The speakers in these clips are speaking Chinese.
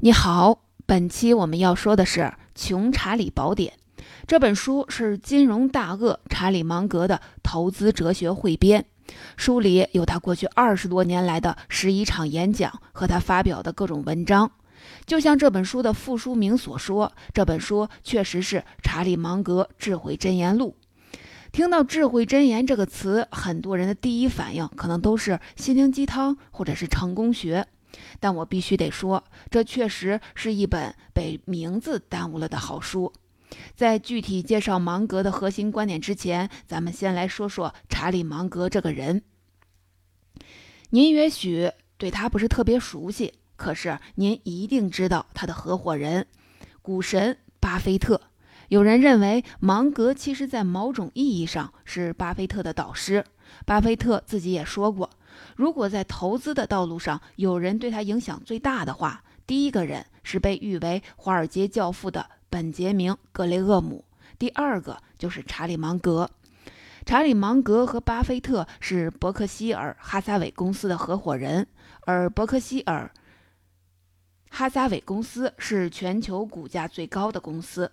你好，本期我们要说的是《穷查理宝典》这本书是金融大鳄查理芒格的投资哲学汇编，书里有他过去二十多年来的十一场演讲和他发表的各种文章。就像这本书的副书名所说，这本书确实是查理芒格智慧箴言录。听到“智慧箴言”这个词，很多人的第一反应可能都是心灵鸡汤或者是成功学。但我必须得说，这确实是一本被名字耽误了的好书。在具体介绍芒格的核心观点之前，咱们先来说说查理·芒格这个人。您也许对他不是特别熟悉，可是您一定知道他的合伙人——股神巴菲特。有人认为，芒格其实在某种意义上是巴菲特的导师。巴菲特自己也说过。如果在投资的道路上有人对他影响最大的话，第一个人是被誉为华尔街教父的本杰明·格雷厄姆，第二个就是查理·芒格。查理·芒格和巴菲特是伯克希尔·哈撒韦公司的合伙人，而伯克希尔·哈撒韦公司是全球股价最高的公司，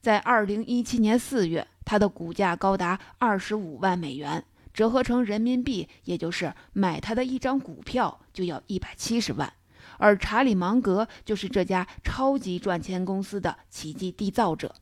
在2017年4月，它的股价高达25万美元。折合成人民币，也就是买他的一张股票就要一百七十万，而查理·芒格就是这家超级赚钱公司的奇迹缔造者。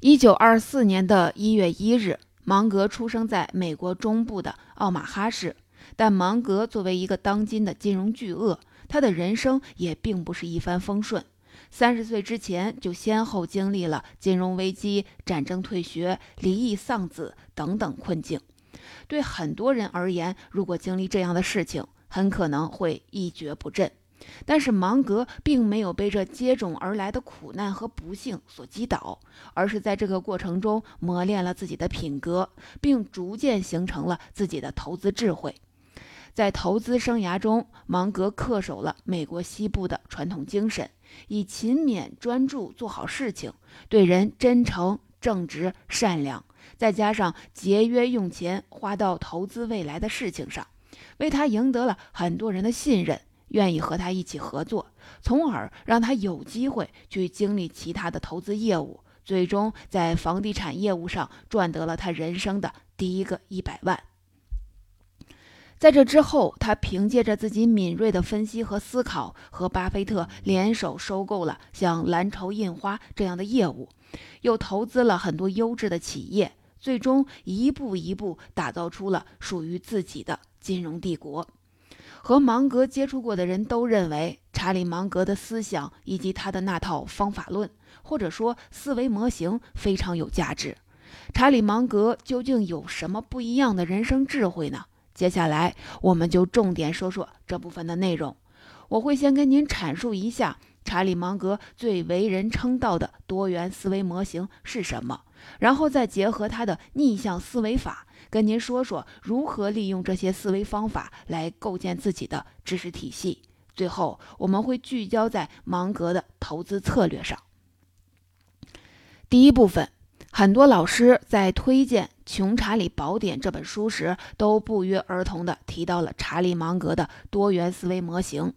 一九二四年的一月一日，芒格出生在美国中部的奥马哈市，但芒格作为一个当今的金融巨鳄，他的人生也并不是一帆风顺。三十岁之前就先后经历了金融危机、战争、退学、离异、丧子等等困境。对很多人而言，如果经历这样的事情，很可能会一蹶不振。但是芒格并没有被这接踵而来的苦难和不幸所击倒，而是在这个过程中磨练了自己的品格，并逐渐形成了自己的投资智慧。在投资生涯中，芒格恪守了美国西部的传统精神。以勤勉专注做好事情，对人真诚正直善良，再加上节约用钱花到投资未来的事情上，为他赢得了很多人的信任，愿意和他一起合作，从而让他有机会去经历其他的投资业务，最终在房地产业务上赚得了他人生的第一个一百万。在这之后，他凭借着自己敏锐的分析和思考，和巴菲特联手收购了像蓝筹印花这样的业务，又投资了很多优质的企业，最终一步一步打造出了属于自己的金融帝国。和芒格接触过的人都认为，查理·芒格的思想以及他的那套方法论，或者说思维模型非常有价值。查理·芒格究竟有什么不一样的人生智慧呢？接下来，我们就重点说说这部分的内容。我会先跟您阐述一下查理·芒格最为人称道的多元思维模型是什么，然后再结合他的逆向思维法，跟您说说如何利用这些思维方法来构建自己的知识体系。最后，我们会聚焦在芒格的投资策略上。第一部分。很多老师在推荐《穷查理宝典》这本书时，都不约而同地提到了查理·芒格的多元思维模型。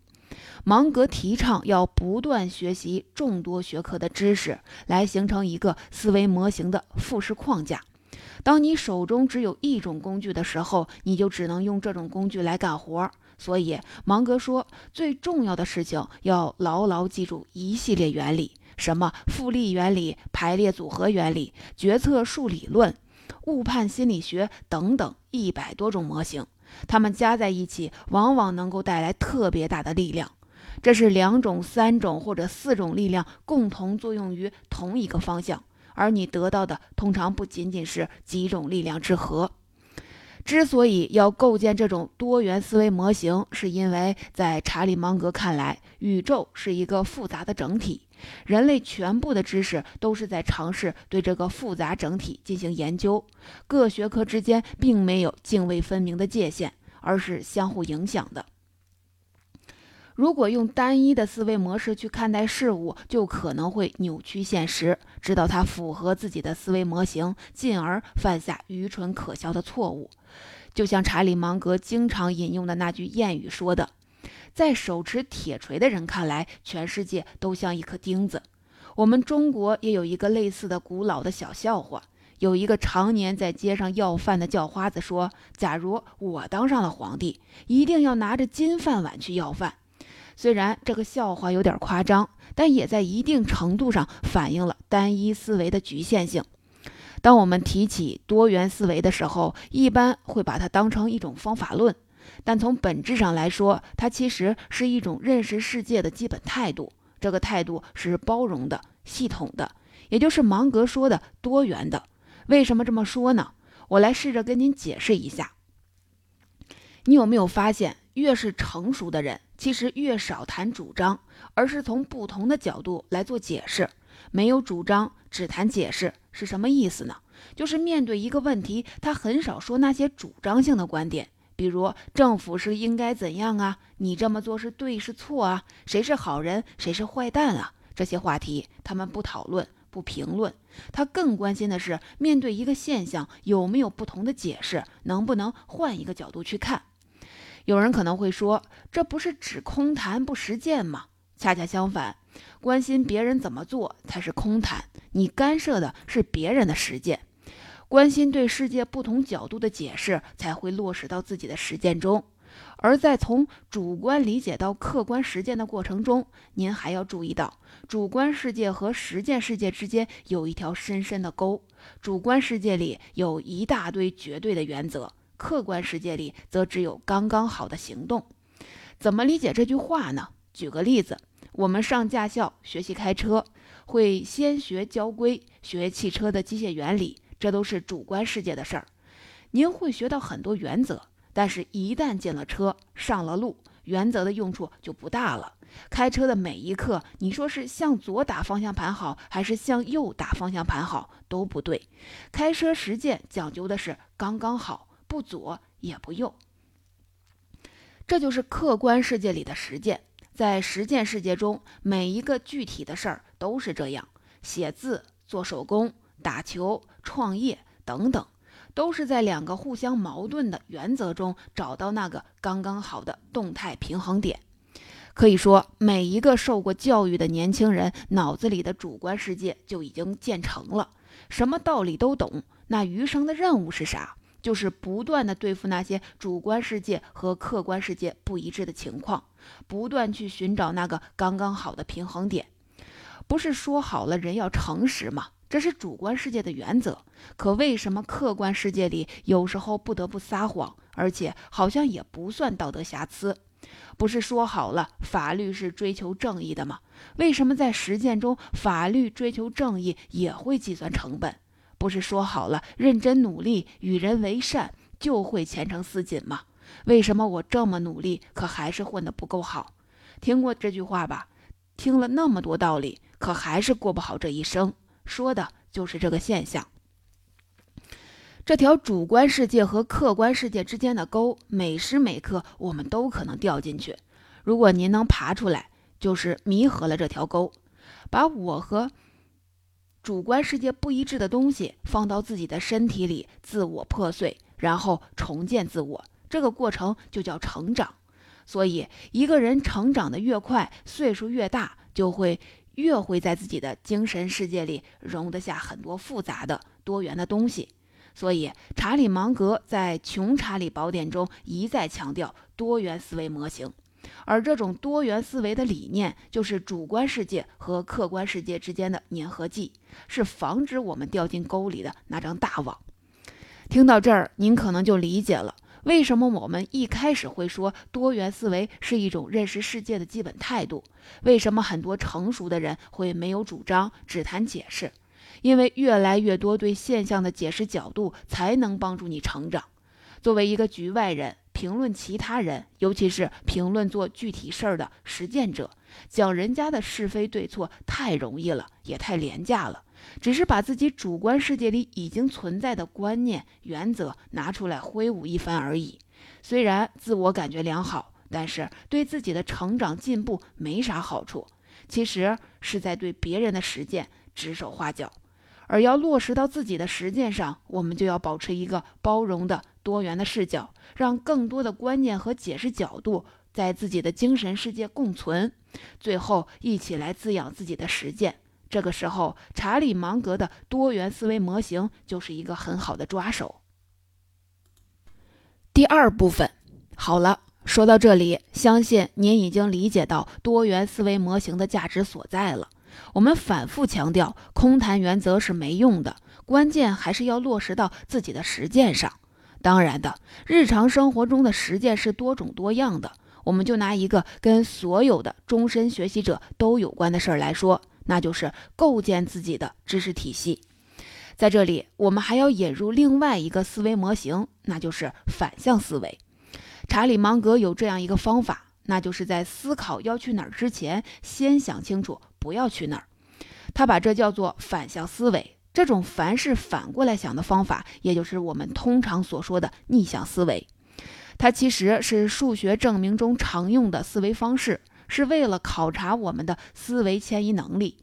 芒格提倡要不断学习众多学科的知识，来形成一个思维模型的复式框架。当你手中只有一种工具的时候，你就只能用这种工具来干活。所以，芒格说，最重要的事情要牢牢记住一系列原理。什么复利原理、排列组合原理、决策树理论、误判心理学等等一百多种模型，它们加在一起，往往能够带来特别大的力量。这是两种、三种或者四种力量共同作用于同一个方向，而你得到的通常不仅仅是几种力量之和。之所以要构建这种多元思维模型，是因为在查理·芒格看来，宇宙是一个复杂的整体。人类全部的知识都是在尝试对这个复杂整体进行研究，各学科之间并没有泾渭分明的界限，而是相互影响的。如果用单一的思维模式去看待事物，就可能会扭曲现实，直到它符合自己的思维模型，进而犯下愚蠢可笑的错误。就像查理·芒格经常引用的那句谚语说的。在手持铁锤的人看来，全世界都像一颗钉子。我们中国也有一个类似的古老的小笑话。有一个常年在街上要饭的叫花子说：“假如我当上了皇帝，一定要拿着金饭碗去要饭。”虽然这个笑话有点夸张，但也在一定程度上反映了单一思维的局限性。当我们提起多元思维的时候，一般会把它当成一种方法论，但从本质上来说，它其实是一种认识世界的基本态度。这个态度是包容的、系统的，也就是芒格说的多元的。为什么这么说呢？我来试着跟您解释一下。你有没有发现，越是成熟的人，其实越少谈主张，而是从不同的角度来做解释。没有主张，只谈解释是什么意思呢？就是面对一个问题，他很少说那些主张性的观点，比如政府是应该怎样啊，你这么做是对是错啊，谁是好人，谁是坏蛋啊，这些话题他们不讨论。不评论，他更关心的是面对一个现象有没有不同的解释，能不能换一个角度去看。有人可能会说，这不是只空谈不实践吗？恰恰相反，关心别人怎么做才是空谈，你干涉的是别人的实践。关心对世界不同角度的解释，才会落实到自己的实践中。而在从主观理解到客观实践的过程中，您还要注意到，主观世界和实践世界之间有一条深深的沟。主观世界里有一大堆绝对的原则，客观世界里则只有刚刚好的行动。怎么理解这句话呢？举个例子，我们上驾校学习开车，会先学交规，学汽车的机械原理，这都是主观世界的事儿。您会学到很多原则。但是，一旦进了车，上了路，原则的用处就不大了。开车的每一刻，你说是向左打方向盘好，还是向右打方向盘好，都不对。开车实践讲究的是刚刚好，不左也不右。这就是客观世界里的实践。在实践世界中，每一个具体的事儿都是这样：写字、做手工、打球、创业等等。都是在两个互相矛盾的原则中找到那个刚刚好的动态平衡点。可以说，每一个受过教育的年轻人脑子里的主观世界就已经建成了，什么道理都懂。那余生的任务是啥？就是不断的对付那些主观世界和客观世界不一致的情况，不断去寻找那个刚刚好的平衡点。不是说好了人要诚实吗？这是主观世界的原则，可为什么客观世界里有时候不得不撒谎，而且好像也不算道德瑕疵？不是说好了法律是追求正义的吗？为什么在实践中法律追求正义也会计算成本？不是说好了认真努力与人为善就会前程似锦吗？为什么我这么努力，可还是混得不够好？听过这句话吧？听了那么多道理，可还是过不好这一生。说的就是这个现象。这条主观世界和客观世界之间的沟，每时每刻我们都可能掉进去。如果您能爬出来，就是弥合了这条沟，把我和主观世界不一致的东西放到自己的身体里，自我破碎，然后重建自我。这个过程就叫成长。所以，一个人成长的越快，岁数越大，就会。越会在自己的精神世界里容得下很多复杂的、多元的东西，所以查理芒格在《穷查理宝典》中一再强调多元思维模型，而这种多元思维的理念就是主观世界和客观世界之间的粘合剂，是防止我们掉进沟里的那张大网。听到这儿，您可能就理解了。为什么我们一开始会说多元思维是一种认识世界的基本态度？为什么很多成熟的人会没有主张，只谈解释？因为越来越多对现象的解释角度，才能帮助你成长。作为一个局外人，评论其他人，尤其是评论做具体事儿的实践者，讲人家的是非对错，太容易了，也太廉价了。只是把自己主观世界里已经存在的观念、原则拿出来挥舞一番而已。虽然自我感觉良好，但是对自己的成长进步没啥好处。其实是在对别人的实践指手画脚。而要落实到自己的实践上，我们就要保持一个包容的、多元的视角，让更多的观念和解释角度在自己的精神世界共存，最后一起来滋养自己的实践。这个时候，查理芒格的多元思维模型就是一个很好的抓手。第二部分，好了，说到这里，相信您已经理解到多元思维模型的价值所在了。我们反复强调，空谈原则是没用的，关键还是要落实到自己的实践上。当然的，日常生活中的实践是多种多样的。我们就拿一个跟所有的终身学习者都有关的事儿来说。那就是构建自己的知识体系。在这里，我们还要引入另外一个思维模型，那就是反向思维。查理芒格有这样一个方法，那就是在思考要去哪儿之前，先想清楚不要去哪儿。他把这叫做反向思维。这种凡事反过来想的方法，也就是我们通常所说的逆向思维。它其实是数学证明中常用的思维方式。是为了考察我们的思维迁移能力。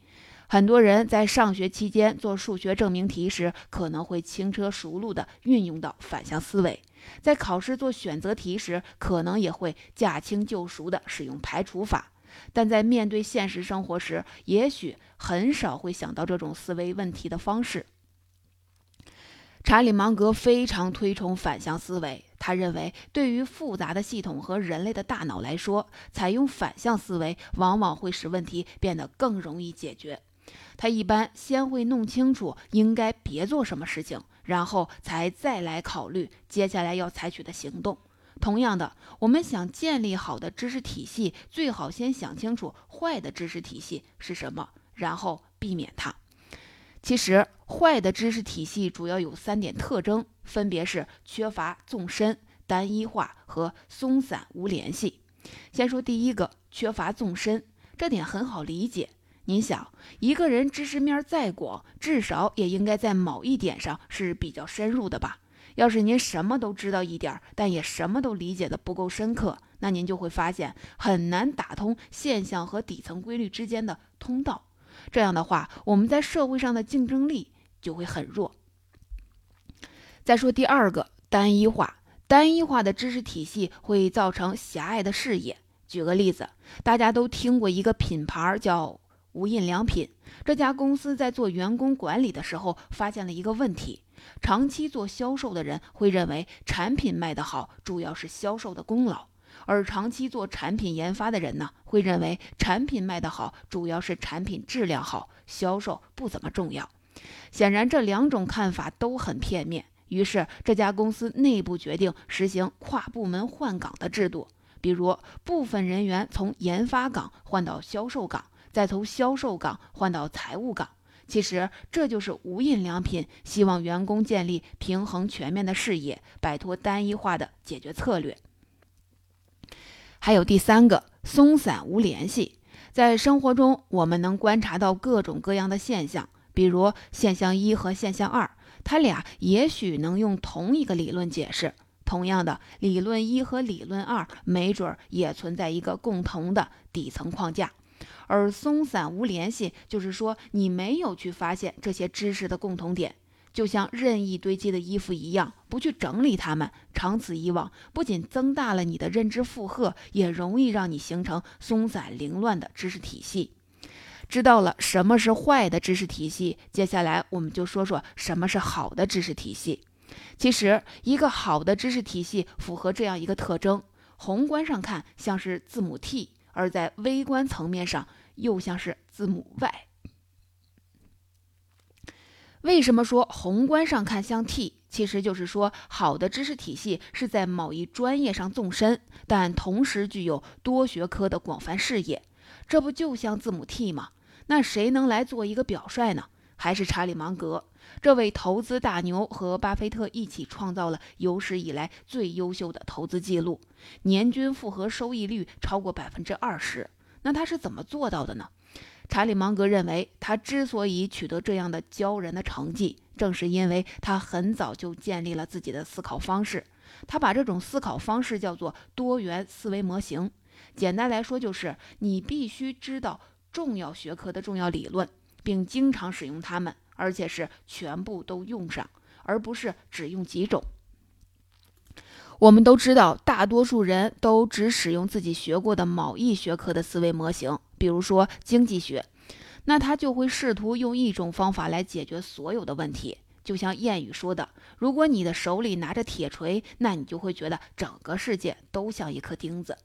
很多人在上学期间做数学证明题时，可能会轻车熟路地运用到反向思维；在考试做选择题时，可能也会驾轻就熟地使用排除法。但在面对现实生活时，也许很少会想到这种思维问题的方式。查理芒格非常推崇反向思维。他认为，对于复杂的系统和人类的大脑来说，采用反向思维往往会使问题变得更容易解决。他一般先会弄清楚应该别做什么事情，然后才再来考虑接下来要采取的行动。同样的，我们想建立好的知识体系，最好先想清楚坏的知识体系是什么，然后避免它。其实，坏的知识体系主要有三点特征，分别是缺乏纵深、单一化和松散无联系。先说第一个，缺乏纵深，这点很好理解。您想，一个人知识面再广，至少也应该在某一点上是比较深入的吧？要是您什么都知道一点，但也什么都理解的不够深刻，那您就会发现很难打通现象和底层规律之间的通道。这样的话，我们在社会上的竞争力就会很弱。再说第二个，单一化，单一化的知识体系会造成狭隘的视野。举个例子，大家都听过一个品牌叫无印良品，这家公司在做员工管理的时候发现了一个问题：长期做销售的人会认为产品卖得好，主要是销售的功劳。而长期做产品研发的人呢，会认为产品卖得好，主要是产品质量好，销售不怎么重要。显然，这两种看法都很片面。于是，这家公司内部决定实行跨部门换岗的制度，比如部分人员从研发岗换到销售岗，再从销售岗换到财务岗。其实，这就是无印良品希望员工建立平衡全面的视野，摆脱单一化的解决策略。还有第三个，松散无联系。在生活中，我们能观察到各种各样的现象，比如现象一和现象二，它俩也许能用同一个理论解释。同样的，理论一和理论二，没准儿也存在一个共同的底层框架。而松散无联系，就是说你没有去发现这些知识的共同点。就像任意堆积的衣服一样，不去整理它们，长此以往，不仅增大了你的认知负荷，也容易让你形成松散凌乱的知识体系。知道了什么是坏的知识体系，接下来我们就说说什么是好的知识体系。其实，一个好的知识体系符合这样一个特征：宏观上看像是字母 T，而在微观层面上又像是字母 Y。为什么说宏观上看像 T？其实就是说，好的知识体系是在某一专业上纵深，但同时具有多学科的广泛视野。这不就像字母 T 吗？那谁能来做一个表率呢？还是查理芒格这位投资大牛和巴菲特一起创造了有史以来最优秀的投资记录，年均复合收益率超过百分之二十。那他是怎么做到的呢？查理芒格认为，他之所以取得这样的骄人的成绩，正是因为他很早就建立了自己的思考方式。他把这种思考方式叫做多元思维模型。简单来说，就是你必须知道重要学科的重要理论，并经常使用它们，而且是全部都用上，而不是只用几种。我们都知道，大多数人都只使用自己学过的某一学科的思维模型，比如说经济学，那他就会试图用一种方法来解决所有的问题。就像谚语说的：“如果你的手里拿着铁锤，那你就会觉得整个世界都像一颗钉子。”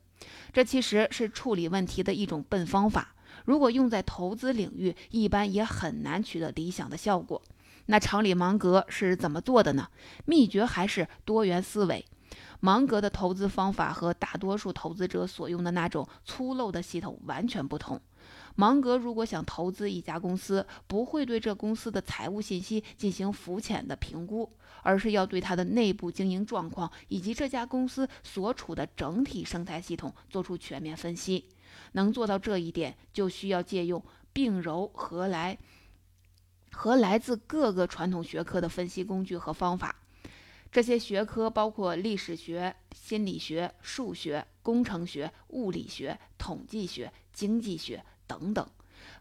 这其实是处理问题的一种笨方法。如果用在投资领域，一般也很难取得理想的效果。那查理芒格是怎么做的呢？秘诀还是多元思维。芒格的投资方法和大多数投资者所用的那种粗陋的系统完全不同。芒格如果想投资一家公司，不会对这公司的财务信息进行肤浅的评估，而是要对它的内部经营状况以及这家公司所处的整体生态系统做出全面分析。能做到这一点，就需要借用并糅和来和来自各个传统学科的分析工具和方法。这些学科包括历史学、心理学、数学、工程学、物理学、统计学、经济学等等。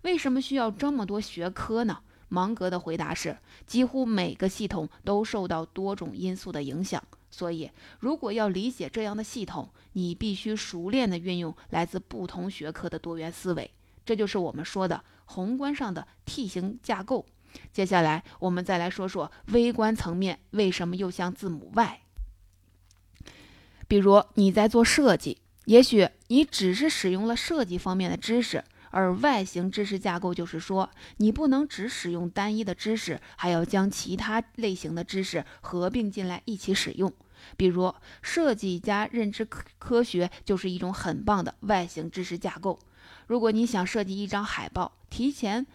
为什么需要这么多学科呢？芒格的回答是：几乎每个系统都受到多种因素的影响，所以如果要理解这样的系统，你必须熟练地运用来自不同学科的多元思维。这就是我们说的宏观上的 T 型架构。接下来，我们再来说说微观层面为什么又像字母 Y。比如你在做设计，也许你只是使用了设计方面的知识，而 Y 型知识架构就是说，你不能只使用单一的知识，还要将其他类型的知识合并进来一起使用。比如设计加认知科科学就是一种很棒的 Y 型知识架构。如果你想设计一张海报，提前。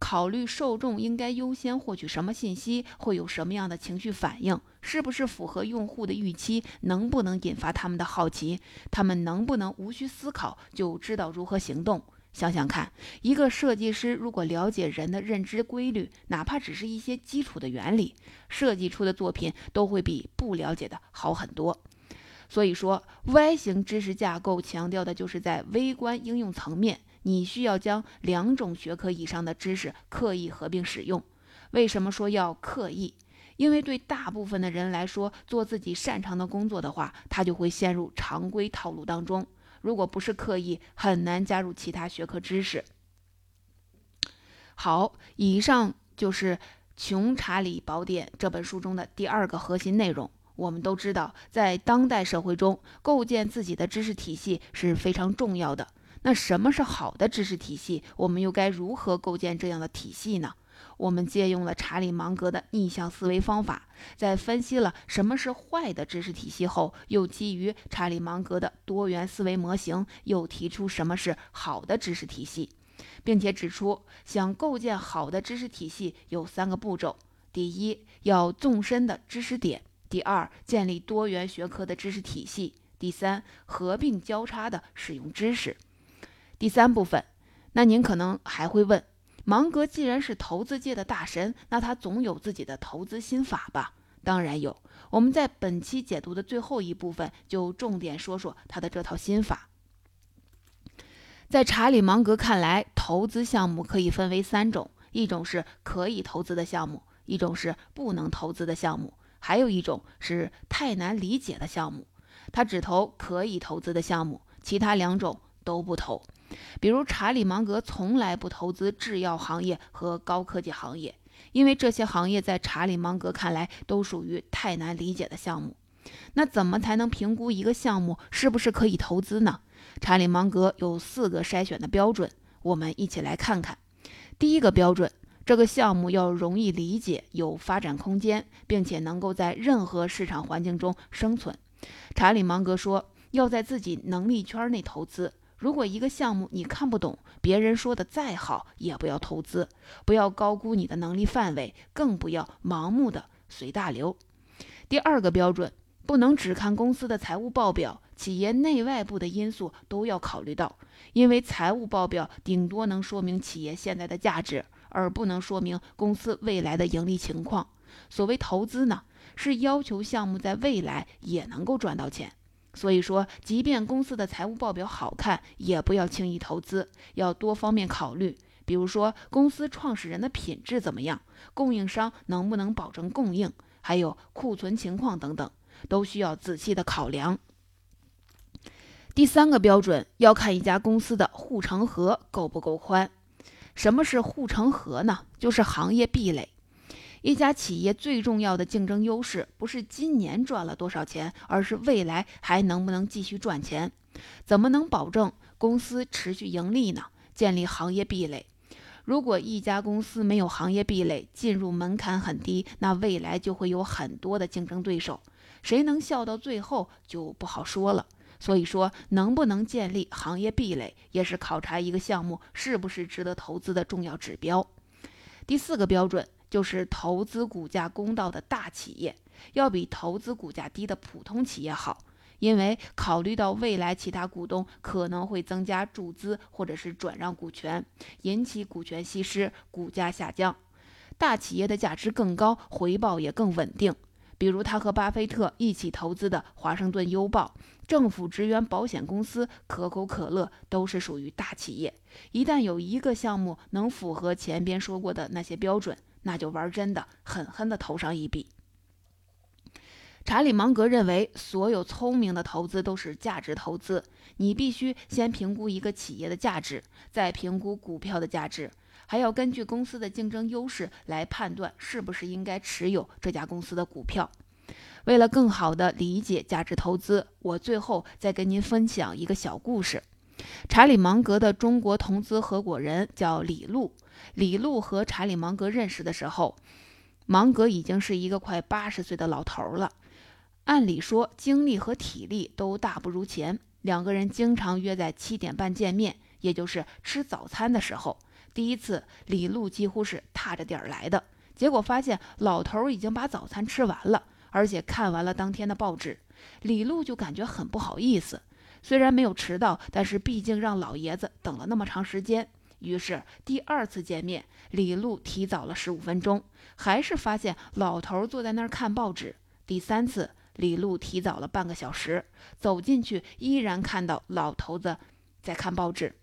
考虑受众应该优先获取什么信息，会有什么样的情绪反应，是不是符合用户的预期，能不能引发他们的好奇，他们能不能无需思考就知道如何行动？想想看，一个设计师如果了解人的认知规律，哪怕只是一些基础的原理，设计出的作品都会比不了解的好很多。所以说，Y 型知识架构强调的就是在微观应用层面。你需要将两种学科以上的知识刻意合并使用。为什么说要刻意？因为对大部分的人来说，做自己擅长的工作的话，他就会陷入常规套路当中。如果不是刻意，很难加入其他学科知识。好，以上就是《穷查理宝典》这本书中的第二个核心内容。我们都知道，在当代社会中，构建自己的知识体系是非常重要的。那什么是好的知识体系？我们又该如何构建这样的体系呢？我们借用了查理芒格的逆向思维方法，在分析了什么是坏的知识体系后，又基于查理芒格的多元思维模型，又提出什么是好的知识体系，并且指出，想构建好的知识体系有三个步骤：第一，要纵深的知识点；第二，建立多元学科的知识体系；第三，合并交叉的使用知识。第三部分，那您可能还会问，芒格既然是投资界的大神，那他总有自己的投资心法吧？当然有。我们在本期解读的最后一部分，就重点说说他的这套心法。在查理芒格看来，投资项目可以分为三种：一种是可以投资的项目，一种是不能投资的项目，还有一种是太难理解的项目。他只投可以投资的项目，其他两种都不投。比如查理芒格从来不投资制药行业和高科技行业，因为这些行业在查理芒格看来都属于太难理解的项目。那怎么才能评估一个项目是不是可以投资呢？查理芒格有四个筛选的标准，我们一起来看看。第一个标准，这个项目要容易理解，有发展空间，并且能够在任何市场环境中生存。查理芒格说，要在自己能力圈内投资。如果一个项目你看不懂，别人说的再好，也不要投资。不要高估你的能力范围，更不要盲目的随大流。第二个标准，不能只看公司的财务报表，企业内外部的因素都要考虑到。因为财务报表顶多能说明企业现在的价值，而不能说明公司未来的盈利情况。所谓投资呢，是要求项目在未来也能够赚到钱。所以说，即便公司的财务报表好看，也不要轻易投资，要多方面考虑。比如说，公司创始人的品质怎么样，供应商能不能保证供应，还有库存情况等等。都需要仔细的考量。第三个标准要看一家公司的护城河够不够宽。什么是护城河呢？就是行业壁垒。一家企业最重要的竞争优势，不是今年赚了多少钱，而是未来还能不能继续赚钱。怎么能保证公司持续盈利呢？建立行业壁垒。如果一家公司没有行业壁垒，进入门槛很低，那未来就会有很多的竞争对手。谁能笑到最后就不好说了。所以说，能不能建立行业壁垒，也是考察一个项目是不是值得投资的重要指标。第四个标准就是投资股价公道的大企业，要比投资股价低的普通企业好，因为考虑到未来其他股东可能会增加注资或者是转让股权，引起股权稀释，股价下降。大企业的价值更高，回报也更稳定。比如他和巴菲特一起投资的华盛顿邮报、政府职员保险公司、可口可乐都是属于大企业。一旦有一个项目能符合前边说过的那些标准，那就玩真的，狠狠地投上一笔。查理芒格认为，所有聪明的投资都是价值投资。你必须先评估一个企业的价值，再评估股票的价值。还要根据公司的竞争优势来判断是不是应该持有这家公司的股票。为了更好地理解价值投资，我最后再跟您分享一个小故事。查理芒格的中国投资合伙人叫李路。李路和查理芒格认识的时候，芒格已经是一个快八十岁的老头了。按理说，精力和体力都大不如前。两个人经常约在七点半见面，也就是吃早餐的时候。第一次，李路几乎是踏着点儿来的，结果发现老头已经把早餐吃完了，而且看完了当天的报纸。李路就感觉很不好意思，虽然没有迟到，但是毕竟让老爷子等了那么长时间。于是第二次见面，李路提早了十五分钟，还是发现老头坐在那儿看报纸。第三次，李路提早了半个小时，走进去依然看到老头子在看报纸。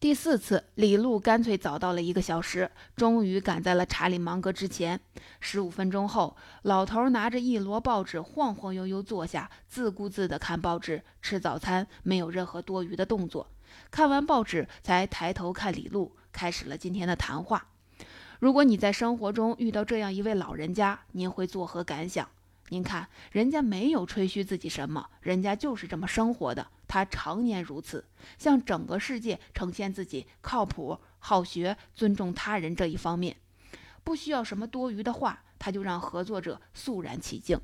第四次，李路干脆早到了一个小时，终于赶在了查理芒格之前。十五分钟后，老头拿着一摞报纸，晃晃悠悠坐下，自顾自地看报纸、吃早餐，没有任何多余的动作。看完报纸，才抬头看李璐，开始了今天的谈话。如果你在生活中遇到这样一位老人家，您会作何感想？您看，人家没有吹嘘自己什么，人家就是这么生活的。他常年如此，向整个世界呈现自己靠谱、好学、尊重他人这一方面，不需要什么多余的话，他就让合作者肃然起敬。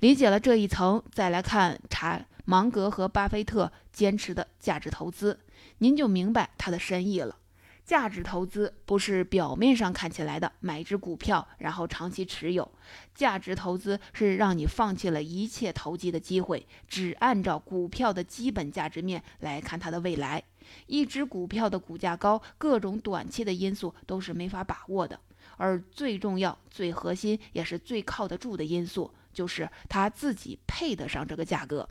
理解了这一层，再来看查芒格和巴菲特坚持的价值投资，您就明白他的深意了。价值投资不是表面上看起来的买一只股票然后长期持有，价值投资是让你放弃了一切投机的机会，只按照股票的基本价值面来看它的未来。一只股票的股价高，各种短期的因素都是没法把握的，而最重要、最核心也是最靠得住的因素，就是他自己配得上这个价格。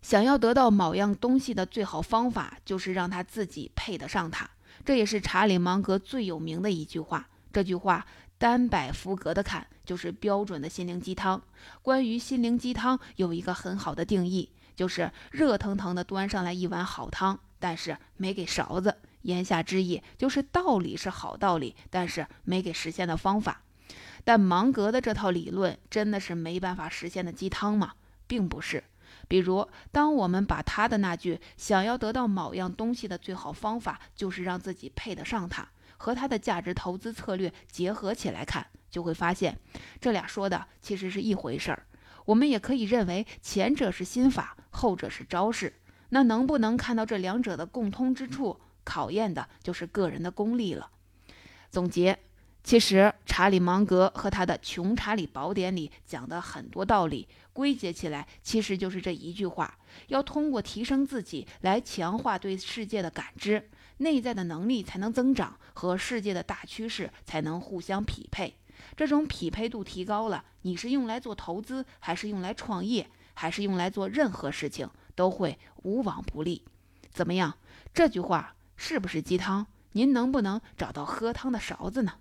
想要得到某样东西的最好方法，就是让他自己配得上它。这也是查理芒格最有名的一句话。这句话单摆福格的看，就是标准的心灵鸡汤。关于心灵鸡汤，有一个很好的定义，就是热腾腾的端上来一碗好汤，但是没给勺子。言下之意就是道理是好道理，但是没给实现的方法。但芒格的这套理论真的是没办法实现的鸡汤吗？并不是。比如，当我们把他的那句“想要得到某样东西的最好方法就是让自己配得上它”和他的价值投资策略结合起来看，就会发现，这俩说的其实是一回事儿。我们也可以认为，前者是心法，后者是招式。那能不能看到这两者的共通之处，考验的就是个人的功力了。总结。其实，查理芒格和他的《穷查理宝典》里讲的很多道理，归结起来其实就是这一句话：要通过提升自己来强化对世界的感知，内在的能力才能增长，和世界的大趋势才能互相匹配。这种匹配度提高了，你是用来做投资，还是用来创业，还是用来做任何事情，都会无往不利。怎么样？这句话是不是鸡汤？您能不能找到喝汤的勺子呢？